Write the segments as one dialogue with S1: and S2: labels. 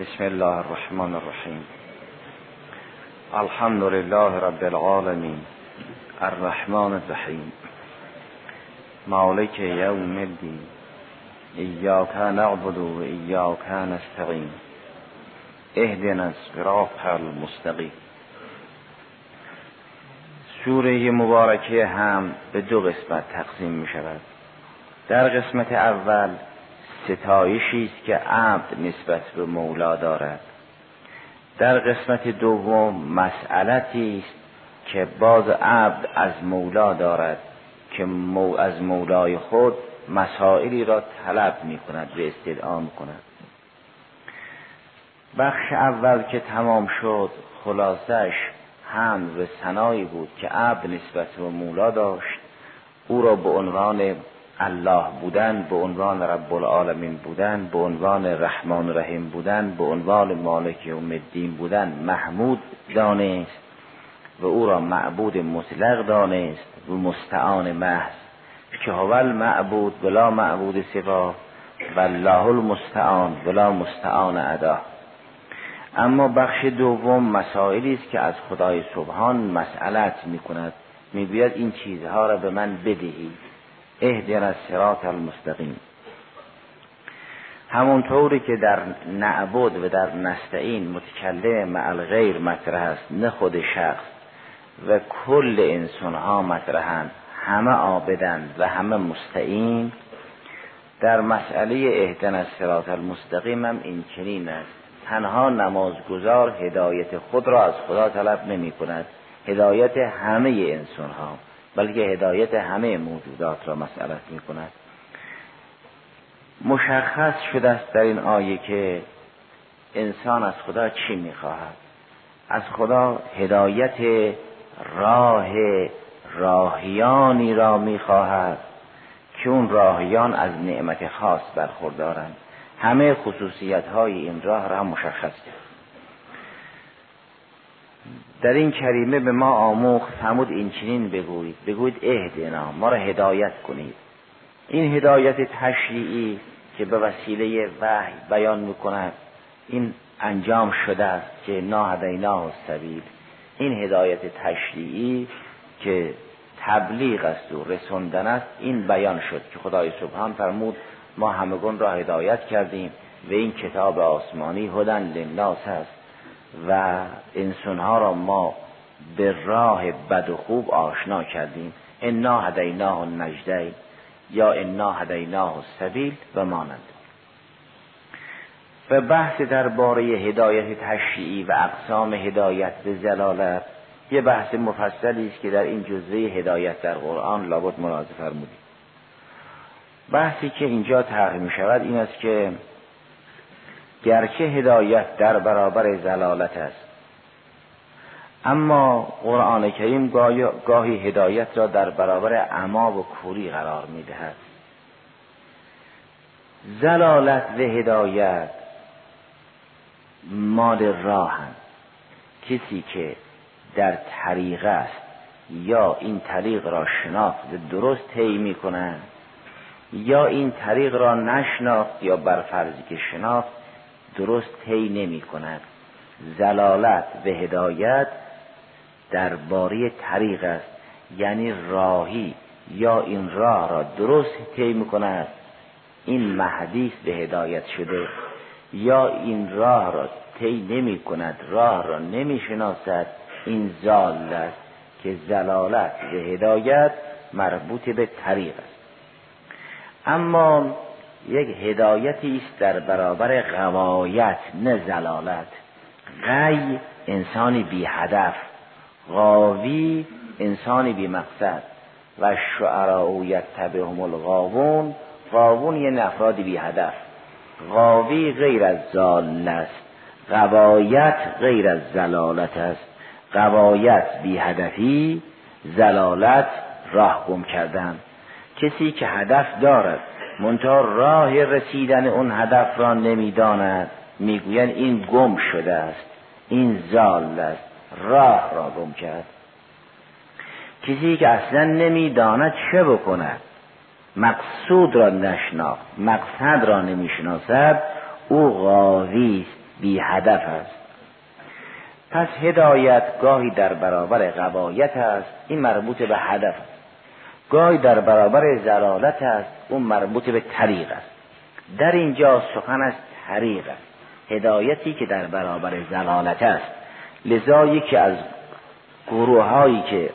S1: بسم الله الرحمن الرحیم الحمد لله رب العالمین الرحمن الرحیم مالک یوم الدین ایاک نعبد و ایاک نستقیم اهدنا الصراط المستقیم سوره مبارکه هم به دو قسمت تقسیم می شود در قسمت اول ستایشی است که عبد نسبت به مولا دارد. در قسمت دوم مسئلتی است که باز عبد از مولا دارد که مو از مولای خود مسائلی را طلب می کند و استدعا می کند بخش اول که تمام شد خلاصش هم و سنایی بود که عبد نسبت به مولا داشت. او را به عنوان الله بودن به عنوان رب العالمین بودن به عنوان رحمان رحیم بودن به عنوان مالک یوم الدین بودن محمود دانست و او را معبود مطلق دانست و مستعان محض. که هو معبود بلا معبود سوا و الله المستعان بلا مستعان ادا. اما بخش دوم مسائلی است که از خدای سبحان مسئلت می کند می این چیزها را به من بدهید. اهدنا الصراط المستقیم. همونطوری که در نعبد و در نستعین متکلم مع الغیر مطرح است نه خود شخص و کل انسان ها مطرحند همه آبدند و همه مستعین. در مسئله اهدن الصراط المستقیم هم این چنین است. تنها نمازگزار هدایت خود را از خدا طلب نمی کند هدایت همه انسان ها بلکه هدایت همه موجودات را مسئلت می کند. مشخص شده است در این آیه که انسان از خدا چی می‌خواهد از خدا هدایت راه راهیانی را می‌خواهد که اون راهیان از نعمت خاص برخوردارند. همه خصوصیت های این راه را مشخص کرد. در این کریمه به ما آموخت فرمود این چنین بگویید. بگویید اهدنا ما را هدایت کنید. این هدایت تشریعی که به وسیله وحی بیان می‌کند این انجام شده است که ناهدیناه سبیل این هدایت تشریعی که تبلیغ است و رسوندن است این بیان شد که خدای سبحان فرمود ما همگون را هدایت کردیم و این کتاب آسمانی هدن للناس است. و انسانها را ما به راه بد و خوب آشنا کردیم. انا هدیناه النجدین یا انا هدیناه السبیل و مانند و بحث درباره هدایت تشریعی و اقسام هدایت به زلالت یه بحث مفصلی است که در این جزوه هدایت در قرآن لابد ملاحظه فرمودیم. بحثی که اینجا طرح می شود این است که گرچه هدایت در برابر زلالت است. اما قرآن کریم گاهی هدایت را در برابر عما و کوری قرار می دهد زلالت و هدایت مال راهن کسی که در طریق است یا این طریق را شناخت درست طی می کنند یا این طریق را نشناخت یا بر فرضی که شناخت درست طی نمی کند. زلالت و هدایت در باری طریق است. یعنی راهی یا این راه را درست طی می کند. این محدیث به هدایت شده. یا این راه را طی نمی کند. راه را نمی شناسد. این زال است که زلالت و هدایت مربوط به طریق است. اما یک هدایتی است در برابر غوایت نه زلالت. غی انسانی بی هدف. غاوی انسانی بی مقصد. و شعراء یتبعهم الغاوون غاوون یه نفرادی بی هدف. غاوی غیر از زال است. غوایت غیر از زلالت است. غوایت بی هدفی زلالت راه گم کردن. کسی که هدف دارد منتها راه رسیدن اون هدف را نمی‌داند. می‌گویند این گم شده است. این زال است. راه را گم کرد. کسی که اصلا نمی‌داند چه بکند؟ مقصود را نشناخت. مقصد را نمی‌شناسد. او غاوی است. بی هدف است. پس هدایت گاهی در برابر قوایت است. این مربوط به هدف است گاهی در برابر زلالت است اون مربوط به طریق است. در اینجا سخن از طریق است. هدایتی که در برابر زلالت است. لذا یکی از گروه هایی که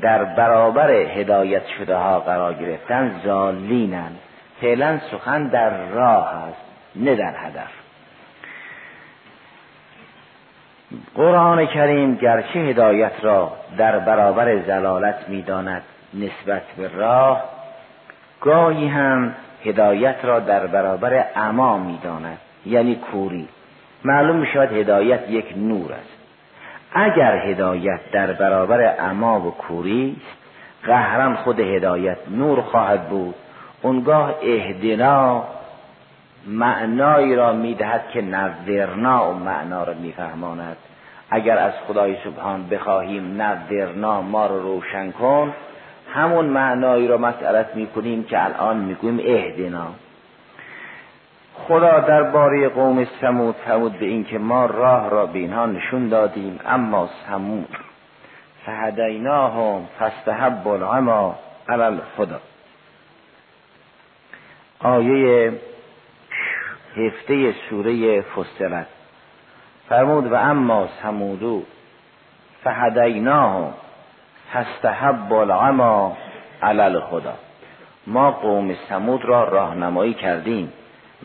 S1: در برابر هدایت شده ها قرار گرفتن زالینند فعلا سخن در راه است نه در هدف. قرآن کریم گرچه هدایت را در برابر زلالت می‌داند نسبت به راه گاهی هم هدایت را در برابر اما می‌داند یعنی کوری. معلوم شود هدایت یک نور است. اگر هدایت در برابر اما و کوری است قهرم خود هدایت نور خواهد بود. اونگاه اهدنا معنایی را می‌دهد که نظرنا و معنا را میفهماند. اگر از خدای سبحان بخواهیم نظرنا ما رو روشن کن همون معنایی را مسئلت می‌کنیم که الان می‌گوییم اهدنا خدا در باره قوم سمود فرمود به اینکه ما راه را به اینها نشون دادیم اما سمود فهدیناهم فاستحب العما علی الخدا آیه هفته سوره فصلت. فرمود و اما سمودو فهدیناهم. فاستحب العما علی الخدا. ما قوم سمود را راهنمایی کردیم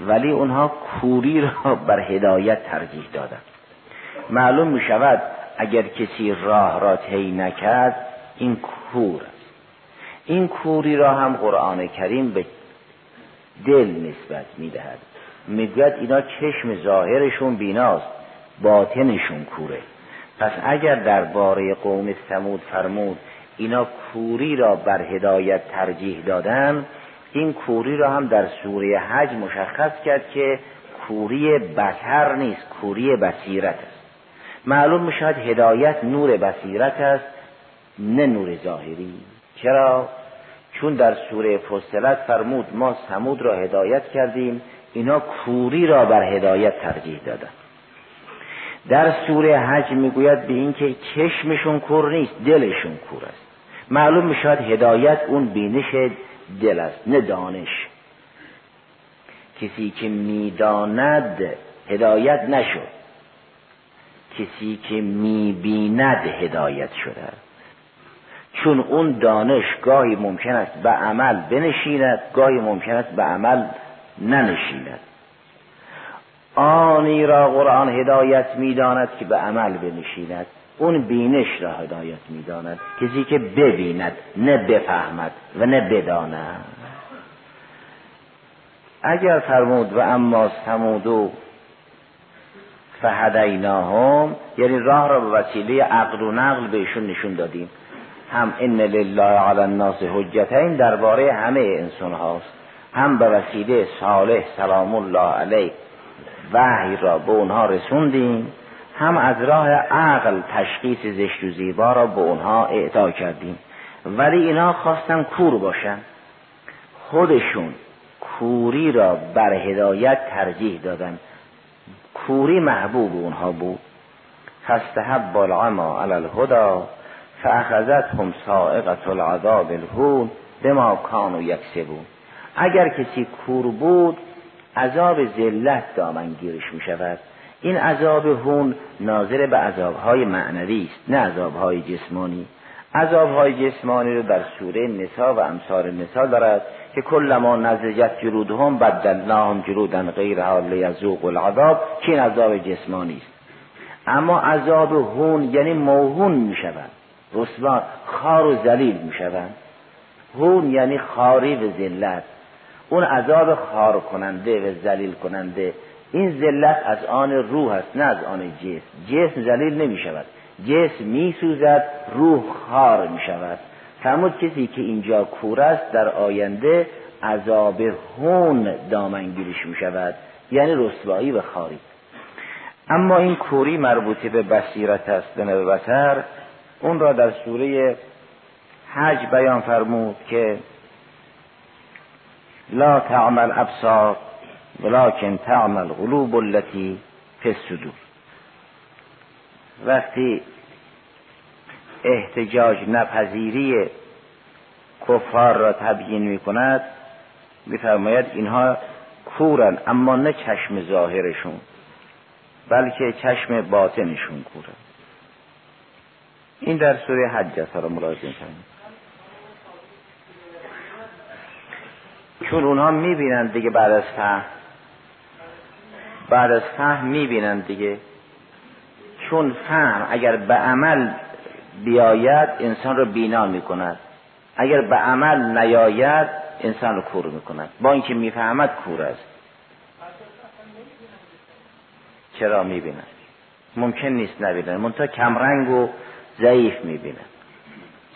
S1: ولی اونها کوری را بر هدایت ترجیح دادند. معلوم می شود اگر کسی راه را طی نکرد این کور است. این کوری را هم قرآن کریم به دل نسبت می‌دهد. می‌گوید اینا چشم ظاهرشون بیناست باطنشون کوره. پس اگر در باره قوم سمود فرمود اینا کوری را بر هدایت ترجیح دادن این کوری را هم در سوره حج مشخص کرد که کوری بسر نیست کوری بصیرت است. معلوم می هدایت نور بصیرت است نه نور ظاهری. چرا؟ چون در سوره فصلت فرمود ما سمود را هدایت کردیم اینا کوری را بر هدایت ترجیح دادن. در سوره حج می‌گوید به اینکه چشمشون کور نیست دلشون کور است. معلوم می هدایت اون بینش دل است نه دانش. کسی که می‌داند هدایت نشد. کسی که می‌بیند هدایت شده چون اون دانش گاهی ممکن است به عمل بنشیند گاهی ممکن است به عمل ننشیند. آنی را قرآن هدایت می‌داند که به عمل بنشیند. اون بینش را هدایت می‌داند کسی که ببیند نه بفهمد و نه بداند. اگر فرمود و اما سمودو فهدیناهم یعنی راه را به وسیله عقل و نقل بهشون نشون دادیم. هم ان لله علی الناس حجتین درباره همه انسان هاست هم به وسیله صالح سلام الله علیه. وحی را به اونها رسوندیم هم از راه عقل تشخیص زشت و زیبا را به اونها اعطا کردیم. ولی اینا خواستن کور باشن. خودشون کوری را بر هدایت ترجیح دادن. کوری محبوب اونها بود. فاستحب العما علی الهدا فاخذتهم سائقه العذاب الهون بما کانوا یکسبون. اگر کسی کور بود عذاب ذلت دامنگیرش می شود این عذاب هون ناظر به عذابهای معنوی است نه عذابهای جسمانی. عذابهای جسمانی رو در سوره نسا و امثال نسا دارد که کلما نزجت جلودهم بدلناهم جلودا غیرها لیذوقوا العذاب که این عذاب جسمانی است. اما عذاب هون یعنی موهون می شود رسوا خار و ذلیل می شود هون یعنی خاری و ذلت. اون عذاب خار کننده و ذلیل کننده این ذلت از آن روح است نه از آن جسم. جسم ذلیل نمی شود جسم می سوزد روح خار می شود فرمود کسی که اینجا کور است در آینده عذاب هون دامنگیرش می شود یعنی رسوایی و خاری. اما این کوری مربوطه به بصیرت است به بسر اون را در سوره حج بیان فرمود که لا تعمل ابصار ولكن تعمل قلوب التي فسدور وقتی احتجاج نپذیری کفار را تبیین می کند میفرماید اینها کورن اما نه چشم ظاهرشون بلکه چشم باطنشون کوره این در سوره حج است را ملاحظه کنید چون اونها می‌بینند دیگه بعد از فهم. بعد از فهم می‌بینند دیگه. چون فهم اگر به عمل بیاید انسان رو بینا می‌کند. اگر به عمل نیاید انسان رو کور می‌کند. با اینکه می‌فهمد کور است. چرا می‌بیند ممکن نیست نبیند منتها کمرنگ و ضعیف می‌بیند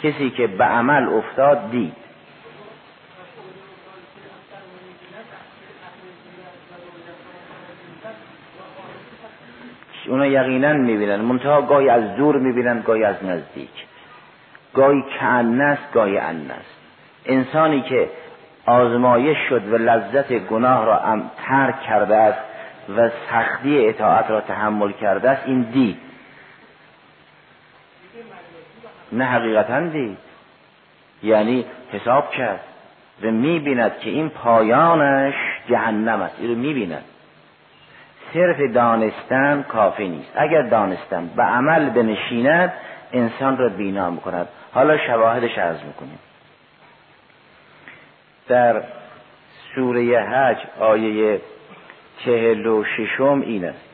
S1: کسی که به عمل افتاد دید. اونا یقینا می‌بینن. منتها گاهی از دور می‌بینن گاهی از نزدیک. گاهی کعنس گاهی انس. انسانی که آزمایش شد و لذت گناه را ترک کرده است و سختی اطاعت را تحمل کرده است این دید. نه حقیقتا دید. یعنی حساب کرد و می‌بیند که این پایانش جهنم است. این رو می‌بیند. صرف دانستن کافی نیست. اگر دانستن به عمل بنشیند انسان را بینا می‌کند. حالا شواهدش عرض می‌کنیم. در سوره حج آیه چهل و ششم این است.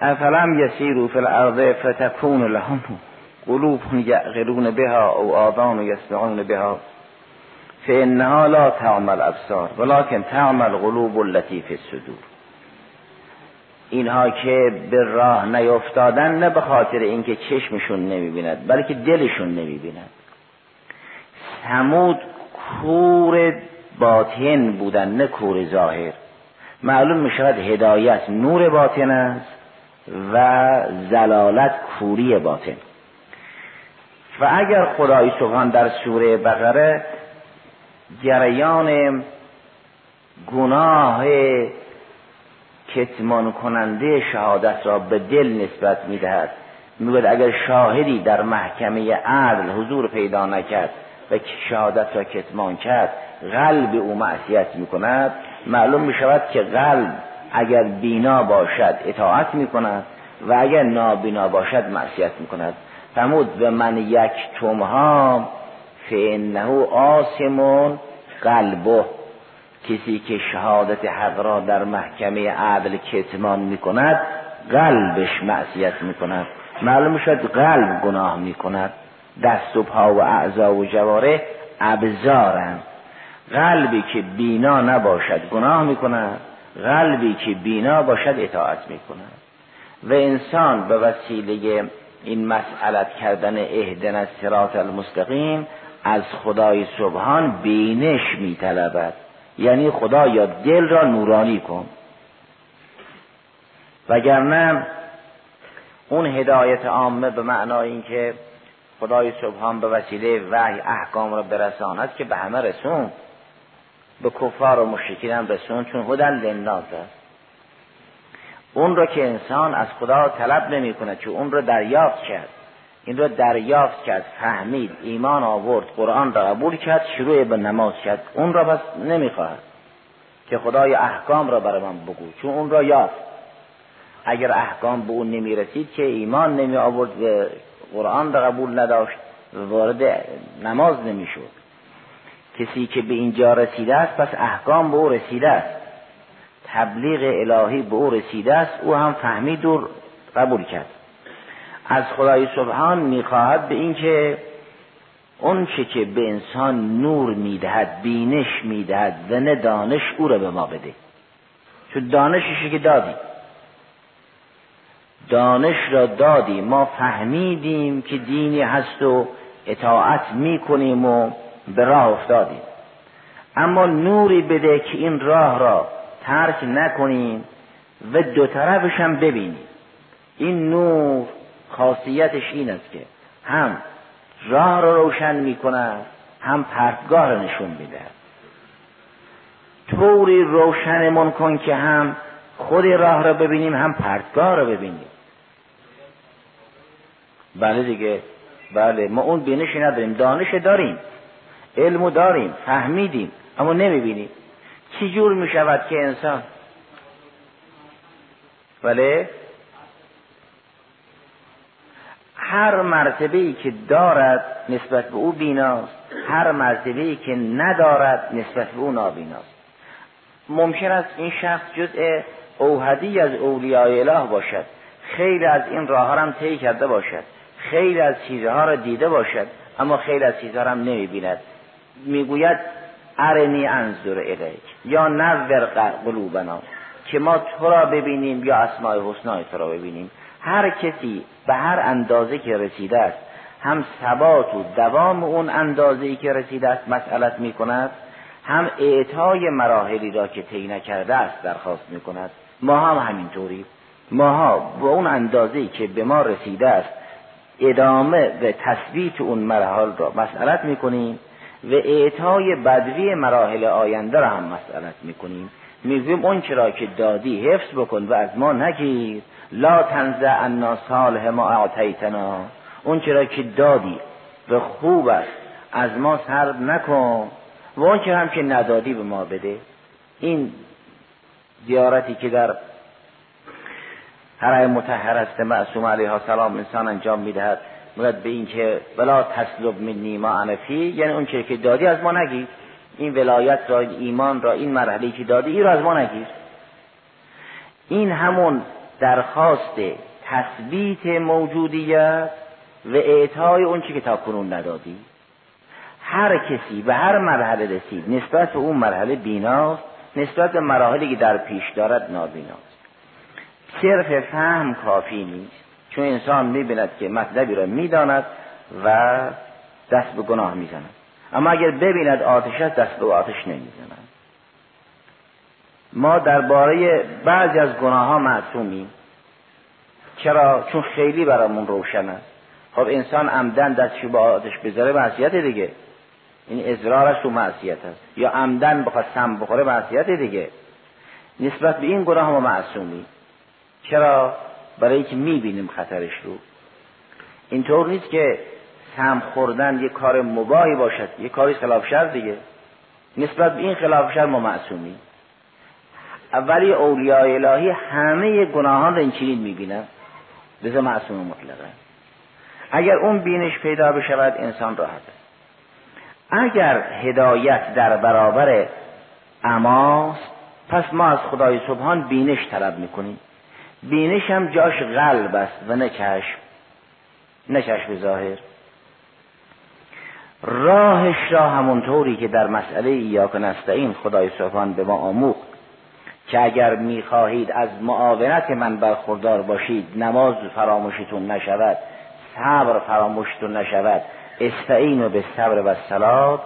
S1: افلم یسیرو فی الارض فتکون لهم قلوب یعقلون بها او آذان یسمعون بها. فانها لا تعمل ابصار ولكن تعمل قلوب التي في الصدور. اینها که به راه نیفتادن نه به خاطر اینکه چشمشون نمی‌بیند بلکه دلشون نمی‌بیند. سمود کور باطن بودن نه کور ظاهر. معلوم می شود هدایت نور باطن است و زلالت کوری باطن. و اگر خدای سبحان در سوره بقره جریان گناه کتمان کننده شهادت را به دل نسبت می‌دهد. می‌گوید اگر شاهدی در محکمه عدل حضور پیدا نکرد و شهادت را کتمان کرد قلب او معصیت می‌کند. معلوم می‌شود که قلب اگر بینا باشد اطاعت می‌کند و اگر نابینا باشد معصیت می‌کند. فرمود به من یک تومها فانه آسمون قلبه. کسی که شهادت حق را در محکمه عدل کتمان می کند قلبش معصیت می کند معلوم شد قلب گناه می کند دست و پا و اعضا و جواره ابزارند. قلبی که بینا نباشد گناه می کند قلبی که بینا باشد اطاعت می کند و انسان به وسیله این مسئلت کردن اهدن از سرات المستقیم از خدای سبحان بینش می طلبد یعنی خدا یا دل را نورانی کن. وگرنه اون هدایت عامه به معنای اینکه خدای سبحان به وسیله وحی احکام را برساند که به همه رسون به کفار و مشرکین هم رسون چون هدن لناس است. اون را که انسان از خدا طلب نمی کند چون اون را دریافت کرد. این را دریافت کرد فهمید ایمان آورد قرآن را قبول کرد شروع به نماز کرد. اون را بس نمی‌خواهد که خدای احکام را برای من بگو چون اون را یافت. اگر احکام به اون نمی رسید که ایمان نمی آورد و قرآن را قبول نداشت وارد نماز نمی شد کسی که به اینجا رسیده است پس احکام به او رسیده است. تبلیغ الهی به او رسیده است او هم فهمید و قبول کرد. از خدای سبحان می‌خواهد به اینکه اون چه که به انسان نور می‌دهد بینش می‌دهد و نه دانش او را به ما بده. چون دانشش که دادی. دانش را دادی. ما فهمیدیم که دینی هست و اطاعت می‌کنیم و به راه افتادیم. اما نوری بده که این راه را ترک نکنیم و دو طرفش هم ببینیم. این نور خاصیتش این است که هم راه را روشن می هم پرتگاه را نشون میده. طوری روشنمون کن که هم خود راه را ببینیم هم پرتگاه را ببینیم. بله دیگه بله ما اون بینشی نداریم دانش داریم علمو داریم فهمیدیم اما نمی‌بینیم. چی جور می‌شود که انسان؟ بله؟ هر مرتبه ای که دارد نسبت به او بیناست. هر مرتبه ای که ندارد نسبت به او نابیناست. ممکن است این شخص جزء اوهدی از اولیای اله باشد. خیلی از این راه هم طی کرده باشد. خیلی از چیزها را دیده باشد اما خیلی از چیزها را هم نمی بیند می‌گوید ارنی انظر الیک یا نور قلوبنا که ما تو را ببینیم یا اسماء حسنای تو را ببینیم. هر کسی به هر اندازه که رسیده است هم ثبات و دوام اون اندازه که رسیده است مسئلت می کند هم اعطای مراحلی را که طی نکرده است درخواست می کند ما هم همینطوری. ماها با اون اندازه که به ما رسیده است ادامه به تثبیت اون مراحل را مسئلت می‌کنیم و اعطای بدوی مراحل آینده را هم مسئلت می‌کنیم. می‌گویم اون چرا که دادی حفظ بکن و از ما نگیر. لا تنزع انا صالح ما اعطیتنا. اون چرا که دادی و خوب است از ما سر نکن. و اون چرا هم که ندادی به ما بده. این زیارتی که در حرم متحر است معصوم علیه السلام انسان انجام می‌دهد. مرد به این که ولا تسلب منی ما انفی یعنی اون که دادی از ما نگیر. این ولایت را این ایمان را این مرحله که دادی این را از ما نگیر. این همون درخواست تثبیت موجودیت و اعطای اون چی که تا کنون ندادی. هر کسی به هر مرحله رسید نسبت به اون مرحله بیناست نسبت به مراحلی که در پیش دارد نابیناست. صرف فهم کافی نیست چون انسان می‌بیند که مطلبی را می‌داند و دست به گناه می‌زند. اما اگر ببیند آتش است دست به آتش نمی‌زند. ما درباره بعضی از گناه ها معصومیم. چرا؟ چون خیلی برامون روشن است خب انسان عمدن دستشو به آتش بذاره معصیت دیگه. این ازرارش تو معصیت است. یا عمدن بخواد سم بخوره معصیت دیگه. نسبت به این گناه ما معصومی چرا؟ برای اینکه می‌بینیم خطرش رو. اینطور نیست که سم خوردن یه کار مباهی باشد. یه کاری خلاف شر دیگه. نسبت به این خلاف شر ما معصومی اولی اولیاء الهی همه گناهان رو این چنین می‌بینن. لذا معصوم مطلقه. اگر اون بینش پیدا بشود انسان راحت. اگر هدایت در برابر اماست پس ما از خدای سبحان بینش طلب می‌کنیم. بینش هم جاش قلب است و نه چشم نه چشم ظاهر. راهش را همونطوری که در مسئله یا نستعین خدای سبحان به ما آموخت. که اگر می‌خواهید از معاونت من برخوردار باشید نماز فراموشتون نشود صبر فراموشتون نشود استعین به صبر و سلات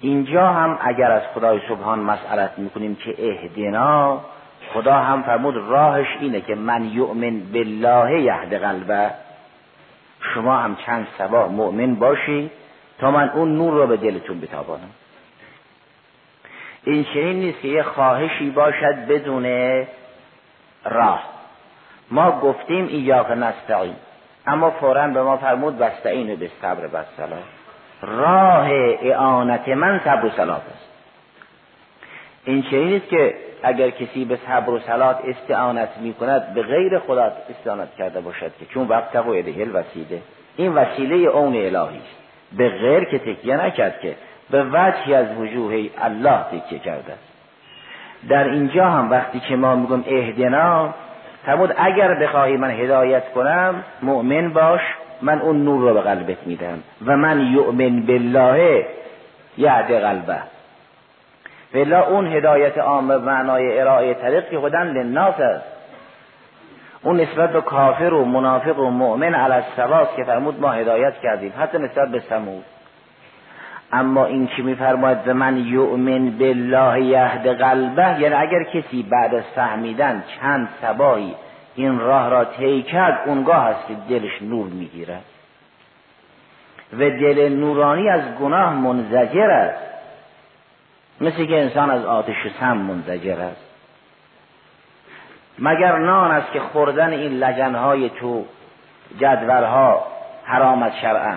S1: اینجا هم اگر از خدای سبحان مسئلت می‌کنیم که اهدنا خدا هم فرمود راهش اینه که من یؤمن بالله یهد قلبه. شما هم چند سبا مؤمن باشی تا من اون نور رو به دلتون بتابانم. این چنین نیست که یه خواهشی باشد بدون راه. ما گفتیم ایاک نستعین. اما فورا به ما فرمود بستعین به صبر و سلام راه اعانت من صبر و سلات است. این چنین نیست که اگر کسی به صبر و سلات استعانت می کند به غیر خدا استعانت کرده باشد که چون وقت تقو هل وسیله این وسیله اون الهی است. به غیر که تکیه نکرد که به وجهی از وجوه الله تکیه کرده است. در اینجا هم وقتی که ما میگم اهدنا فرمود اگر بخواهی من هدایت کنم مؤمن باش من اون نور رو به قلبت میدم. و من یؤمن بالله یعد قلبه. ولا اون هدایت عامه معنای ارائه طریق که خودن لناس است. اون نسبت به کافر و منافق و مؤمن علی که فرمود ما هدایت کردیم. حتی نسبت به سمود اما این که میفرماید؟ من یؤمن بالله یهد قلبه. یعنی اگر کسی بعد از فهمیدن چند سبایی این راه را طی کرد اونگاه است که دلش نور می‌گیرد. و دل نورانی از گناه منزجر است. مثل که انسان از آتش سم منزجر است. مگر نان است که خوردن این لجنهای تو جدولها حرام از شرعا؟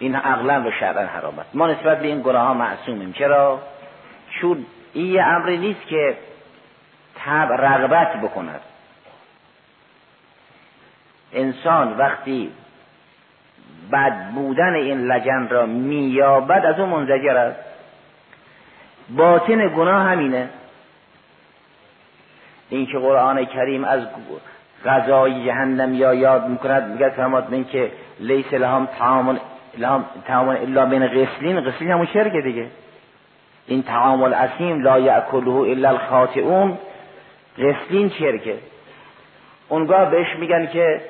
S1: این عقلا و شرعا حرام است. ما نسبت به این گناه ها معصومیم. چرا؟ چون این یه امری نیست که تب رغبت بکند. انسان وقتی بد بودن این لجن را مییابد از اون منزجر است. باطن گناه همینه. این که قرآن کریم از غذای جهنم یا یاد می‌کند میگه فرماد این که لیس لهم تعامل لهم تعامل الا بین غسلین غسلین همون شرکه دیگه. این تعامل اسیم لا یأکله الا الخاطئون. غسلین شرکه. اونگاه بهش میگن که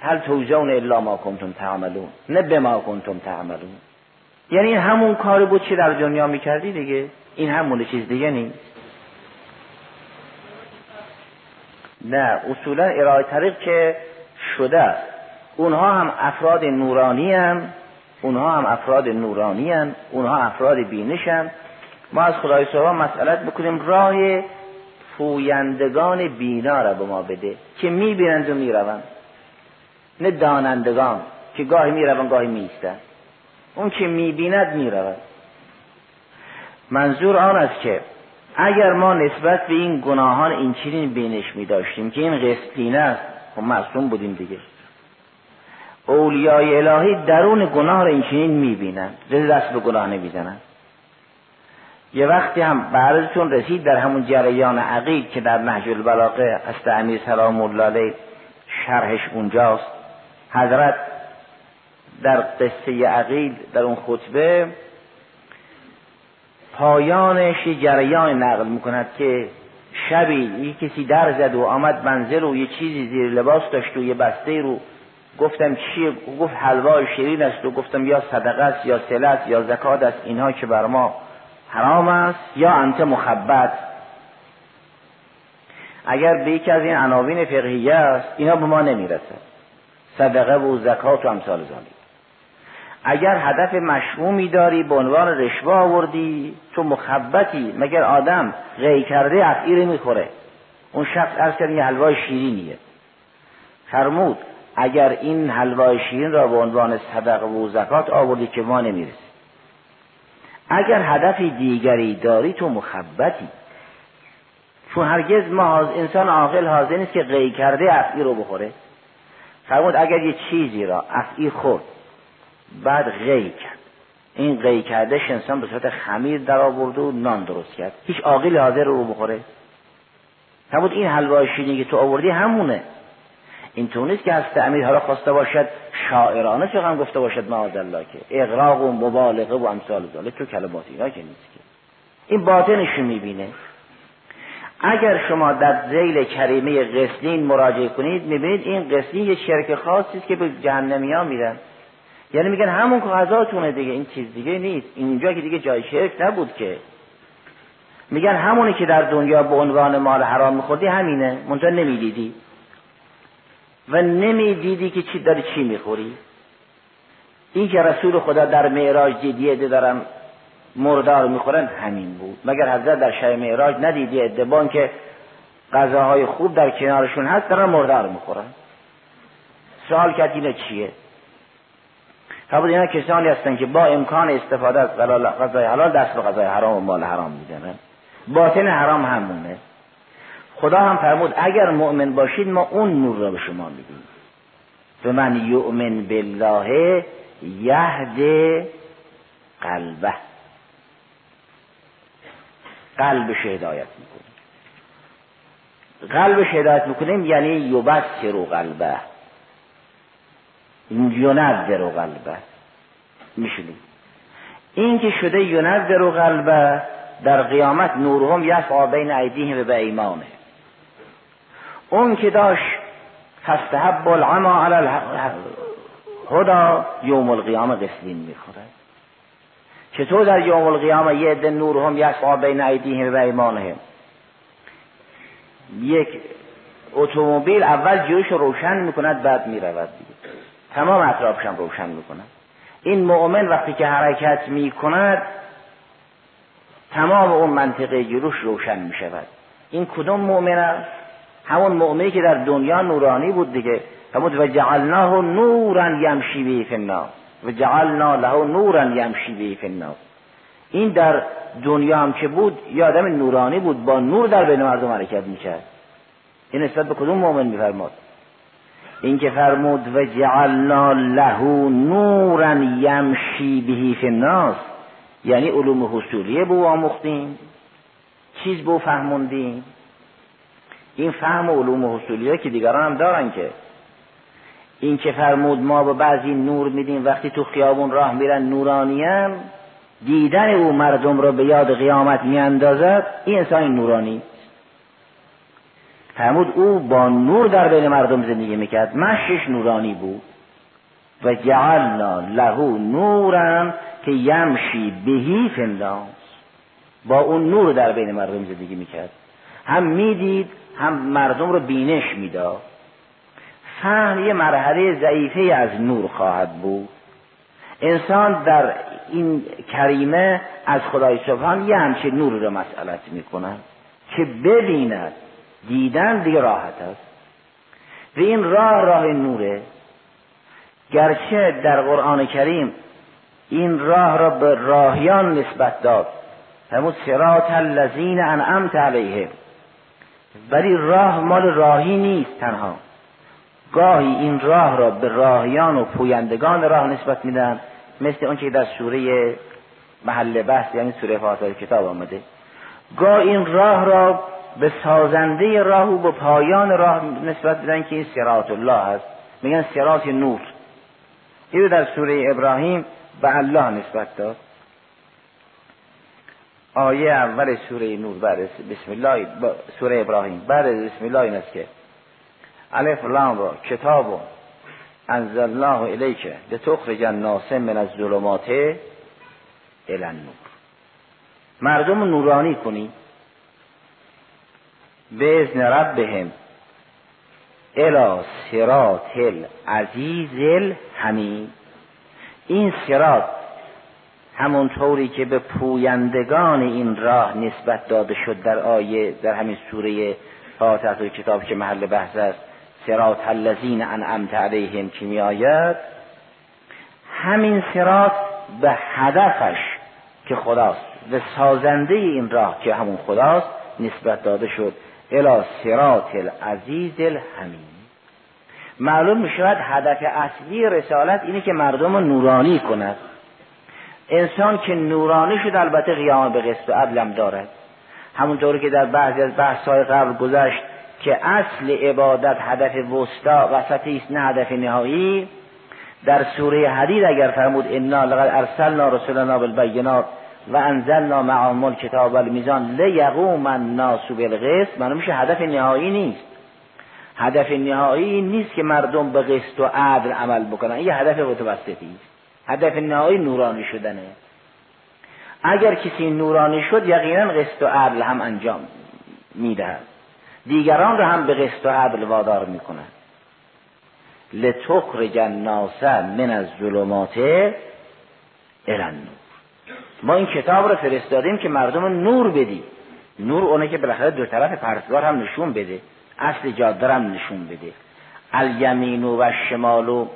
S1: هل توزون الا ما کنتم تعملون. نه به ما کنتم تعملون. یعنی همون کاری بود چی در دنیا می‌کردی دیگه؟ این همون چیز دیگه نیست نه اصولا ارائه طریق که شده است. اونها هم افراد نورانی هم اونها هم افراد نورانی هم اونها افراد بینش هم ما از خدای سبحان مسئلت بکنیم راه پویندگان بینا را به ما بده که می‌بینند و می‌روند. نه دانندگان که گاهی می‌روند گاهی میستند اون که می‌بیند می‌رود. منظور آن است که اگر ما نسبت به این گناهان این چنین بینش می داشتیم که این قسطینه است خب معصوم بودیم دیگه. اولیای الهی درون گناه را این چنین می بینند دست به گناه نمی‌زنند یه وقتی هم بعرضتون رسید در همون جریان عقید که در نهج البلاغه از امیر سلام الله شرحش اونجاست حضرت در قصه عقید در اون خطبه پایانش جریان نقل می‌کند که شبی یه کسی در زد و آمد منزل و یه چیزی زیر لباس داشت و یه بسته رو گفتم چیه گفت حلوای شیرین است و گفتم یا صدقه است یا سلت یا زکات است اینها که بر ما حرام است یا انت مخبت. اگر به یکی از این عناوین فقهیه است اینا به ما نمی‌رسه. صدقه و زکات و امثال ذالک اگر هدف مشمومی داری به عنوان رشوه آوردی تو مخبتی مگر آدم غی کرده افعی می‌خوره اون شخص ارز یه حلوای شیرینیه. فرمود اگر این حلوای شیرین را به عنوان صدقه و زکات آوردی که ما نمی‌رسی اگر هدف دیگری داری تو مخبتی. چون هرگز ما انسان عاقل حاضر نیست که غی کرده افعی رو بخوره. فرمود اگر یه چیزی را افعی خورد بعد غی کرد. این غی کردش انسان به صورت خمیر در آورده و نان درست کرد. هیچ عاقل حاضر رو بخوره. فرمود این حلوای شیرینی که تو آوردی همونه. این نیست که از تعمیر حالا خواسته باشد شاعرانه چه گفته باشد معاذ الله که اغراق و مبالغه و امثال ذالک تو کلمات اینا که نیست که. این باطنش می‌بینه. اگر شما در زیل کریمه قسلین مراجعه کنید می‌بینید این قسلین یه شرک خاصی است که به جهنمی ها میرن. یعنی میگن همون که غذاتونه دیگه این چیز دیگه نیست. اینجا که دیگه جای شرک نبود که. میگن همونی که در دنیا به عنوان مال حرام میخوردی همینه. منتها نمی‌دیدی. و نمی‌دیدی که چی داری چی می‌خوری؟ این که رسول خدا در معراج دیدیه دارن مردار می‌خورن همین بود. مگر حضرت در شب معراج ندیدی ادبان که غذاهای خوب در کنارشون هست دارن مردار می‌خورن؟ سوال کرد اینه چیه؟ فرمود اینا کسانی هستن که با امکان استفاده از غذای حلال دست به غذای حرام و مال حرام می‌زنن باطن حرام همونه. خدا هم فرمود اگر مؤمن باشید ما اون نور را به شما میدیم. به من یؤمن بالله یهد قلبه. قلبش هدایت می‌کنیم. قلبش هدایت می‌کنیم یعنی یبصر قلبه. ینذر قلبه. میشونیم این که شده ینذر قلبه در قیامت نورهم یسعا بین ایدیهم به ایمانه. اون که داشت فستحب العما علی الهدا یوم القیامه قسلین می‌خوره. چطور در یوم القیامه یه عده نورهم یسعا بین ایدیهم به ایمانهم؟ یک اتومبیل اول جوش روشن می‌کند بعد می‌رود تمام اطرافش هم روشن می‌کنن این مؤمن وقتی که حرکت می‌کند تمام اون منطقه جلوش روشن می‌شود. این کدوم مؤمن است؟ همون مؤمنی که در دنیا نورانی بود دیگه. همون و جعلناه نورا یمشی به الناس و جعلنا له نورا یمشی به الناس این در دنیا هم که بود یه آدم نورانی بود با نور در بین مردم حرکت می‌کرد. این نسبت به کدوم مؤمن میفرماد؟ این که فرمود و جعلنا له نورا یمشی بهی فی الناس یعنی علوم حصولیه به آموختیم. چیز به فهموندیم. این فهم علوم حصولیه که دیگران هم دارن که این که فرمود ما به بعضی نور میدیم وقتی تو خیابون راه میرن نورانیم دیدن او مردم را به یاد قیامت میاندازد این انسان نورانی فرمود او با نور در بین مردم زندگی می‌کرد مشش نورانی بود. و جعلنا له نورا که یمشی بهی فنداس با اون نور در بین مردم زندگی می‌کرد. هم می‌دید هم مردم رو بینش می‌داد. فهم یه مرحله ضعیفه از نور خواهد بود. انسان در این کریمه از خدای سبحان یه همچه نور رو مسئلت می‌کنن که ببیند. دیدن دیگه راحت است. و این راه راه نوره. گرچه در قرآن کریم این راه را به راهیان نسبت داد. همون سرات الذین انعمت علیهم. ولی راه مال راهی نیست تنها. گاهی این راه را به راهیان و پویندگان راه نسبت میدن مثل اون که در سوره محل بحث یعنی سوره فاتحه کتاب آمده. گاه این راه را به سازنده راه و به پایان راه نسبت بدن که این سرات الله هست. میگن سرات نور. این در سوره ابراهیم به الله نسبت داد. آیه اول سوره نور بعد بسم الله سوره ابراهیم. بعد بسم الله این است که الف لام را کتاب انزل الله الیک لتخرج الناس من الظلمات الى النور. مردم نورانی کنی؟ به اذن ربهم الى صراط العزیز الحمید. این صراط همونطوری که به پویندگان این راه نسبت داده شد در آیه در همین سوره فاتحه کتاب که محل بحث است سرات الذین انعمت علیهم که می آید. همین سرات به هدفش که خداست و سازنده این راه که همون خداست نسبت داده شد. الی سرات العزیز الحمید. معلوم می شود هدف اصلی رسالت اینه که مردم رو نورانی کند. انسان که نورانی شد البته قیام به قسط و عدلم دارد. همونطور که در بعضی از بحث های قبل گذشت که اصل عبادت هدف وسطا وسطی است نه هدف نهایی. در سوره حدید اگر فرمود انا لقد ارسلنا رسولنا بالبینات و انزلنا معهم الکتاب والمیزان لیقوم الناس بالقسط. معلوم میشه هدف نهایی نیست. هدف نهایی نیست که مردم به قسط و عدل عمل بکنن. این هدف متوسطی است. هدف نهایی نورانی شدنه. اگر کسی نورانی شد یقینا قسط و عدل هم انجام می‌دهد. دیگران را هم به قسط و عدل وادار می‌کنند لتخرج الناس من از ظلمات الان ما این کتاب رو فرستادیم که مردم نور بدی نور اونه که بالاخره دو طرف پرتگار هم نشون بده. اصل جاده هم نشون بده. الیمین و شمال و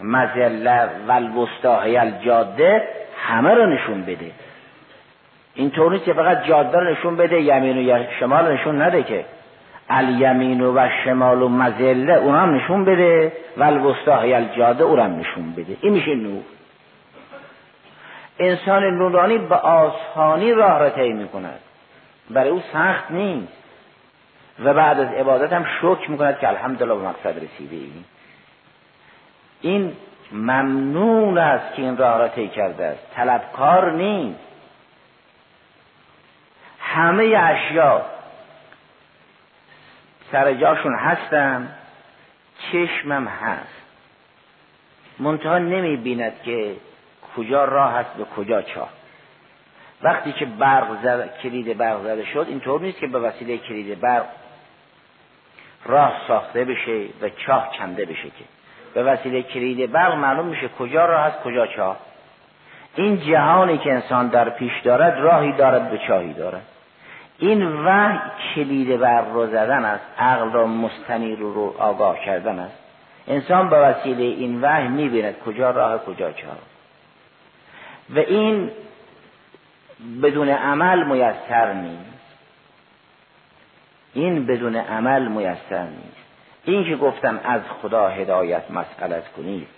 S1: مزله و الوسطاهی الجاده همه رو نشون بده. اینطور نیست که فقط جاده رو نشون بده یمین و شمال نشون نده که. الیمین و شمال و مزله اون هم نشون بده و الوسطاهی الجاده اون هم نشون بده. این میشه نور. انسان نورانی به آسانی راه را طی می‌کند. برای او سخت نیست. و بعد از عبادت هم شکر می‌کند که الحمدلله به مقصد رسیده ایم. این ممنون است که این راه را طی کرده است. طلبکار نیست. همه اشیا سر جاشون هستن چشمم هست. منتها نمی بیند که کجا راه هست به کجا چاه. وقتی که برق زد، کلید برق زده شد اینطور نیست که به وسیله کلید برق راه ساخته بشه و چاه کنده بشه که. به وسیله کلید برق معلوم میشه کجا راه هست کجا چاه. این جهانی که انسان در پیش دارد راهی دارد به چاهی دارد. این وحی کلید بر رو زدن است عقل را مستنی رو, رو آگاه کردن است. انسان به وسیله این وحی می‌بیند کجا راه کجا چاه. و این بدون عمل میسر نیست. این بدون عمل میسر نیست. این که گفتم از خدا هدایت مسئلت کنید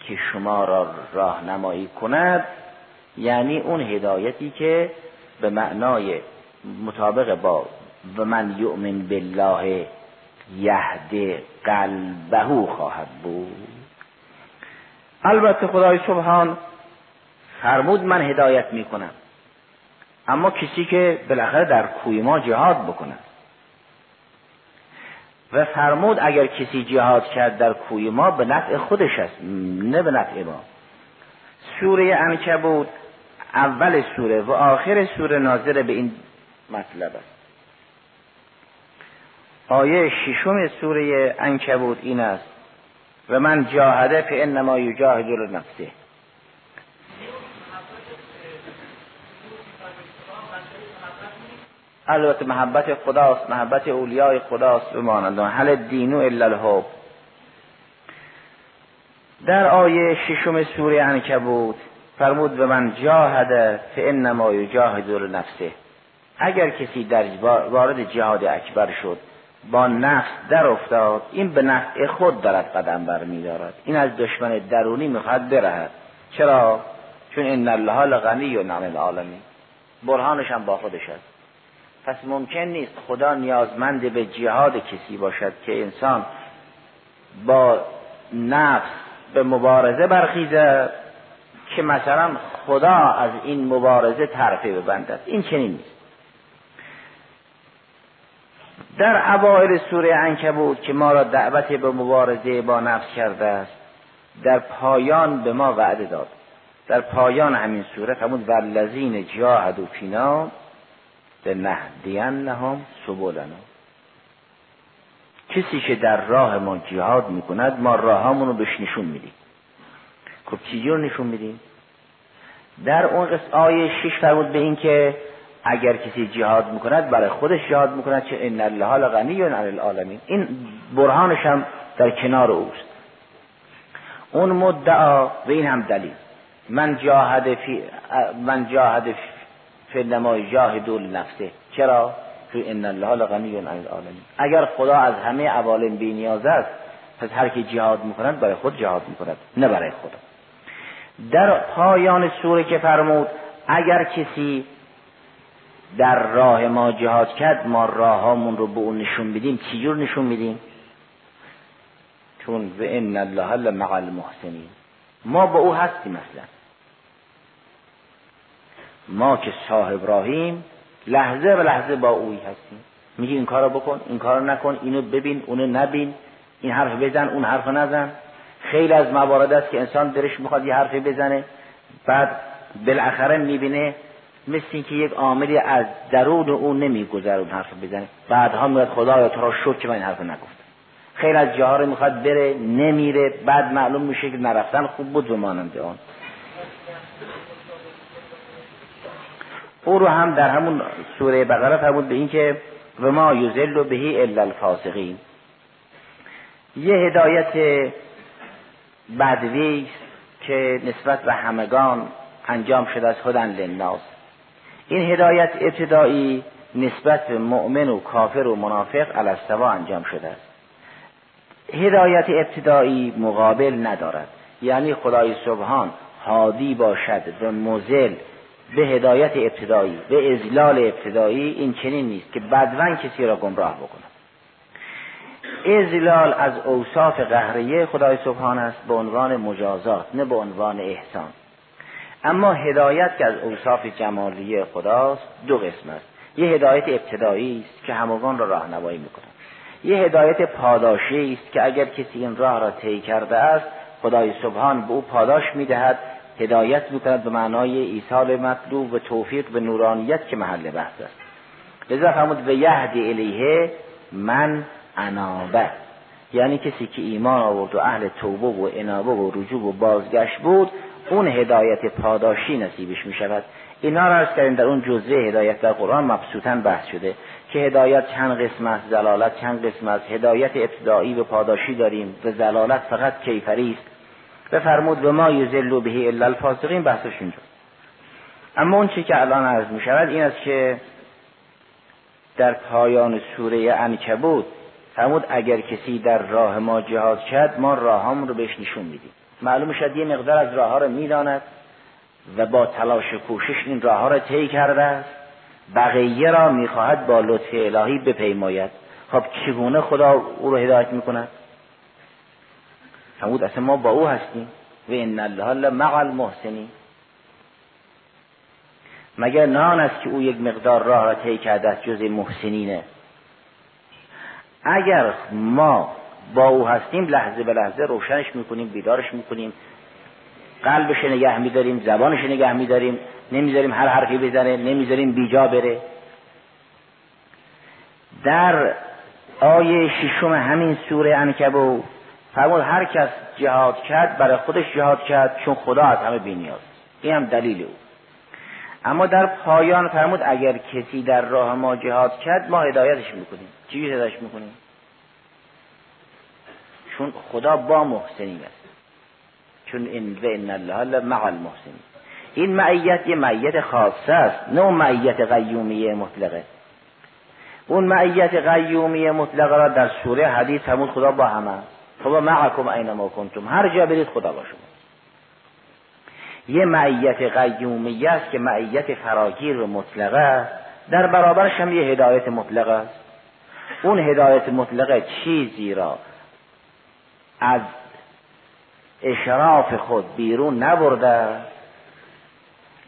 S1: که شما را راهنمایی کند یعنی اون هدایتی که به معنای مطابق با و من یؤمن بالله یهد قلبه خواهد بود. البته خدای سبحان فرمود من هدایت می‌کنم اما کسی که بالاخره در کوی ما جهاد بکند. و فرمود اگر کسی جهاد کرد در کوی ما به نفع خودش است نه به نفع ما. سوره انکبود اول سوره و آخر سوره ناظر به این مطلب است. آیه ششم سوره انکبود این است. و من جاهده انما یجاهد نفسه البته محبت خداست محبت اولیای خداست به مانندان حل دینو الا الحب. در آیه ششم سوره انکبود فرمود به من جاهد فانما یجاهد نفسه اگر کسی در وارد جهاد اکبر شد با نفس در افتاد این به نفع خود دارد قدم برمیدارد. این از دشمن درونی می‌خواد برهد. چرا؟ چون ان الله لغنی و نعم العالمین. برهانش هم با خودش است. پس ممکن نیست خدا نیازمند به جهاد کسی باشد که انسان با نفس به مبارزه برخیزد که مثلا خدا از این مبارزه طرفه ببندد. این چنین نیست. در اوائل سوره انکبوت که ما را دعوت به مبارزه با نفس کرده است در پایان به ما وعده داد. در پایان همین سوره فرمود والذین جاهدوا فینا لنهدینهم سبلنا. کسی که در راه ما جهاد می‌کند ما راهامون رو بهش نشون میدیم. خب چیزی نشون میدیم؟ در اون قصه آیه شش فرمود به این که اگر کسی جهاد می‌کند برای خودش جهاد می‌کند چه ان الله لغنی عن العالمین. این برهانش هم در کنار اوست. اون مدعا و این هم دلیل. من جاهد فی من جاهد فی نما جاهد نفسه چرا؟ تو ان الله لغنی عن العالمین. اگر خدا از همه عوالم بی نیاز است پس هر کی جهاد می‌کند برای خود جهاد می‌کند نه برای خدا. در پایان سوره که فرمود اگر کسی در راه ما جهاد کرد ما راهامون رو به اون نشون بدیم چجور نشون میدیم؟ چون و ان الله لمع المحسنین. ما با او هستیم مثلا ما که صاحب راهیم لحظه به لحظه با اوی هستیم. میگی این کارو بکن این کارو نکن اینو ببین اونو نبین این حرف بزن اون حرف نزن. خیلی از موارد است که انسان درش می‌خواد یه حرفی بزنه بعد بالاخره می‌بینه مثل اینکه یک عاملی از درون او نمیگذره اون حرف بزنه. بعدها میاد خدایا تو را شد که من این حرف نگفتم. خیلی از جاها رو می‌خواد بره نمیره. بعد معلوم میشه که نرفتن خوب بود و مانند آن او رو هم در همون سوره بقره فرمود به این که و ما یزل بهی الا الفاسقین. یه هدایت بدوی که نسبت به همگان انجام شده از هدن للناس. این هدایت ابتدایی نسبت به مؤمن و کافر و منافق الستوا انجام شده است. هدایت ابتدایی مقابل ندارد. یعنی خدای سبحان حادی باشد و مزل به هدایت ابتدایی به ازلال ابتدایی این چنین نیست که بدون کسی را گمراه بکند ازلال از اوصاف قهریه خدای سبحان است به عنوان مجازات نه به عنوان احسان. اما هدایت که از اوصاف جمالی خداست دو قسم است. یه هدایت ابتدایی است که همگان را راهنمایی می‌کند یه هدایت پاداشی است که اگر کسی این راه را طی کرده است خدای سبحان به او پاداش می‌دهد هدایت می‌کند به معنای ایصال مطلوب و توفیق به نورانیت که محل بحث است. لذا فرمود به یهدی الیه من انابه. یعنی کسی که ایمان آورد و اهل توبه و انابه و رجوع و بازگشت بود اون هدایت پاداشی نصیبش می شود اینا را ارز کردیم در اون جزء هدایت در قرآن مبسوطا بحث شده که هدایت چند قسم است؟ زلالت چند قسم است؟ هدایت ابتدایی به پاداشی داریم. و زلالت فقط کیفری است. بفرمود و ما یذل به الا الفاسقین بحثش اینجا. اما اون چی که الان عرض می شود این است که در پایان سوره انکبوت فرمود اگر کسی در راه ما جهاد کرد ما راهامون رو بهش نشون میدیم. معلوم شد یه مقدار از راه ها رو می‌داند و با تلاش و کوشش این راه ها را طی کرده است. بقیه را می‌خواهد با لطف الهی بپیماید. خب چگونه خدا او رو هدایت می‌کند؟ فرمود اصلا ما با او هستیم. و ان الله لمع المحسنین. مگر نان است که او یک مقدار راه را طی کرده است جز محسنینه اگر ما با او هستیم لحظه به لحظه روشنش می‌کنیم بیدارش می‌کنیم. قلبش نگه میداریم زبانش نگه میداریم. نمی‌ذاریم هر حرفی بزنه نمی‌ذاریم بیجا بره. در آیه ششم همین سوره انکبو فرمود هر کس جهاد کرد برای خودش جهاد کرد چون خدا از همه بینیاز این هم دلیل او. اما در پایان فرمود اگر کسی در راه ما جهاد کرد ما هدایتش می‌کنیم. چی هدایتش می‌کنیم؟ چون خدا با محسنین است. چون این و ان الله مع المحسنین. این معیت یه معیت خاصه است نه معیت قیومیه مطلقه. اون معیت قیومیه مطلقه را در سوره حدیث همون خدا با همه خدا معکم اینما کنتم. هر جا برید خدا با شما. یه معیت قیومیه است که معیت فراگیر و مطلقه در برابرش هم یه هدایت مطلقه است. اون هدایت مطلقه چیزی را از اشراف خود بیرون نبرده.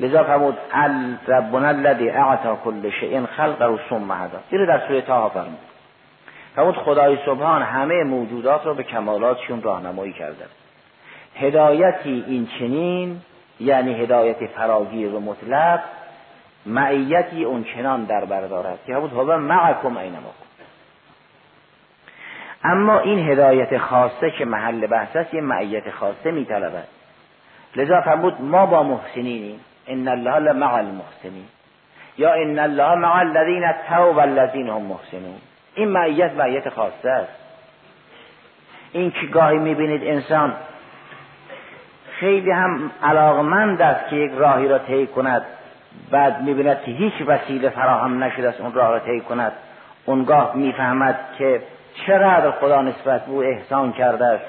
S1: لذا فرمود ربنا الذی اعطا کل خلق و ثم هدا این در سوره تاها فرمود. فرمود خدای سبحان همه موجودات را به کمالاتشون راهنمایی کرده هدایتی این چنین یعنی هدایت فراگیر و مطلق معیتی اون چنان در بردارد که بود هو معکم اینما اما این هدایت خاصه که محل بحث است یه معیت خاصه میطلبد. لذا فرمود ما با محسنینیم. ان الله لمع المحسنین. یا ان الله مع الذین اتقوا والذین هم محسنون. این معیت معیت خاصه است. این که گاهی می‌بینید انسان خیلی هم علاقمند است که یک راهی را طی کند. بعد می‌بیند که هیچ وسیله فراهم نشده است اون راه را طی کند. اونگاه می‌فهمد که چقدر خدا نسبت به او احسان کرده است.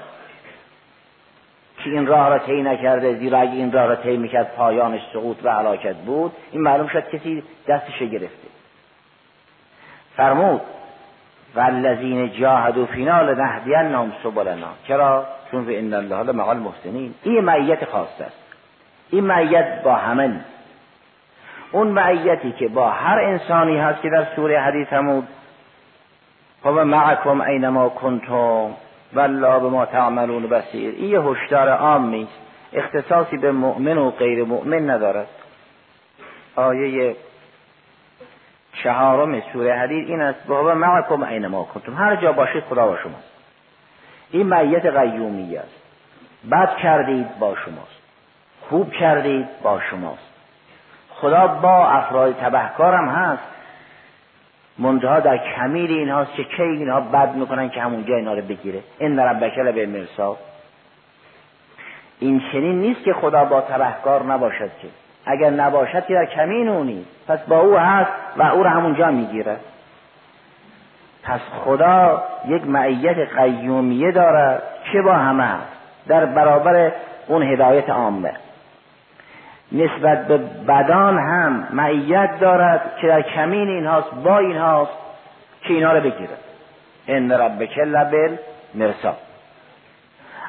S1: که این راه را طی نکرده زیرا اگه این راه را طی می‌کرد پایانش سقوط و علاکت بود. این معلوم شد کسی دستش گرفته. فرمود والذین جاهدوا فینا لنهدینهم سبلنا. چرا؟ چون به ان الله لمع المحسنین. این معیت خاص است. این معیت با همه اون معیتی که با هر انسانی هست که در سوره حدیث همود و معکم اینما کنتم والله به ما تعملون بسیر این یه هشدار عام نیست. اختصاصی به مؤمن و غیر مؤمن ندارد. آیه چهارم سوره حدید این است بابا معکم اینما کنتم. هر جا باشید خدا با شماست این معیت قیومی است. بد کردید با شماست. خوب کردید با شماست. خدا با افراد تبهکارم هست. منتها در کمیل اینهاست که کی اینها بد می‌کنن که همونجا اینا رو بگیره. این ربک به مرسا این چنین نیست که خدا با تبهکار نباشد که. اگر نباشد که در کمین او نیست پس با او هست و او رو همونجا می‌گیره. پس خدا یک معیت قیومیه دارد چه با همه در برابر اون هدایت عامه. نسبت به بدان هم معیت دارد که در کمین اینهاست با اینهاست که اینا رو بگیره. ان ربک لبل مرسا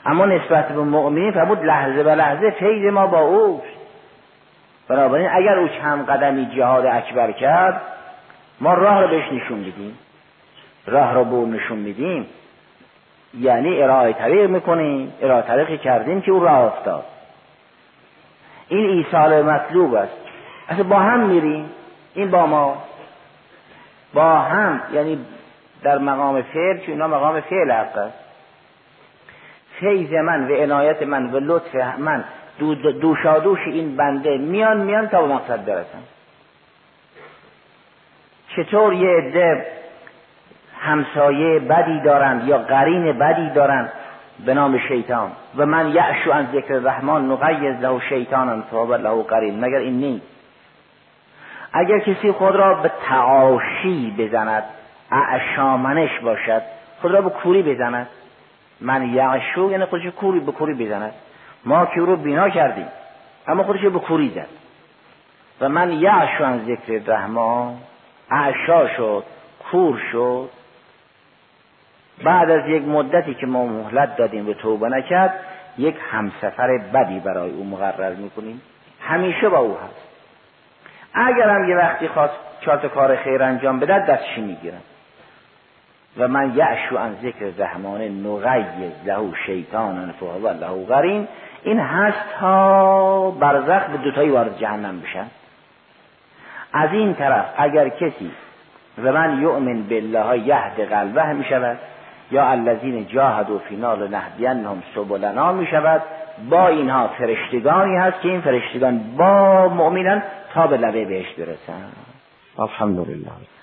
S1: اما نسبت به مؤمنین فرمود لحظه به لحظه فیض ما با اوست. بنابراین اگر او چند قدمی جهاد اکبر کرد ما راه رو بهش نشون میدیم. راه رو به نشون میدیم. یعنی ارائه طریق می‌کنیم ارائه طریقی کردیم که او راه افتاد. این ایصال مطلوب است. اصلا با هم میریم. این با ما. با هم یعنی در مقام فعل چون اینا مقام فعل حق است. فیض من و عنایت من و لطف من دوشادوش این بنده میان میان تا به مقصد برسن. چطور یه عده همسایه بدی دارند یا قرین بدی دارند به نام شیطان؟ و من یعشو عن ذکر رحمان نقیز له شیطانا فهو له قرین. مگر این نیست؟ اگر کسی خود را به تعاشی بزند اعشامنش باشد خود را به کوری بزند. من یعشو یعنی خودش کوری به کوری بزند. ما که رو بینا کردیم. اما خودش به کوری زد. و من یعشو عن ذکر رحمان اعشا شد کور شد. بعد از یک مدتی که ما مهلت دادیم به توبه نکرد یک همسفر بدی برای او مقرر می‌کنیم. همیشه با او هست. اگر هم یه وقتی خواست چهار کار خیر انجام بده دستشی می‌گیرن و من یعشو عن ذکر رحمان نغیز له شیطان فهو له غرین این هست تا برزخ به دوتایی وارد جهنم بشن. از این طرف اگر کسی و من یؤمن بالله یهد قلبه می شود یا الذین جاهدوا فینا لنهدینهم سبلنا می شود با اینها فرشتگانی هست که این فرشتگان با مؤمنان تا به لبه بهش برسن.
S2: الحمدلله.